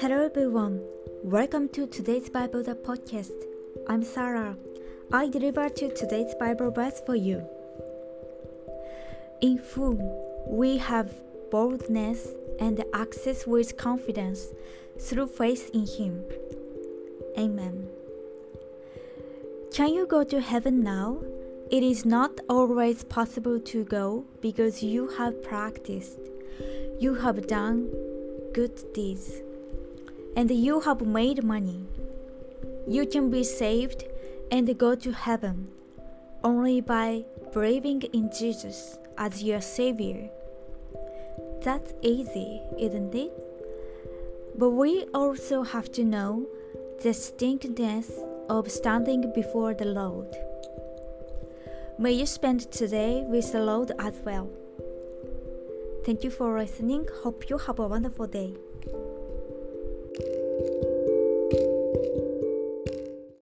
Hello everyone. Welcome to today's Bible the podcast. I'm Sarah. I deliver to today's Bible verse for you. In whom we have boldness and access with confidence through faith in him. Amen. Can you go to heaven now? It is not always possible to go because you have practiced, you have done good deeds, and you have made money. You can be saved and go to heaven only by believing in Jesus as your Savior. That's easy, isn't it? But we also have to know the distinctness of standing before the Lord. May you spend today with the Lord as well. Thank you for listening. Hope you have a wonderful day.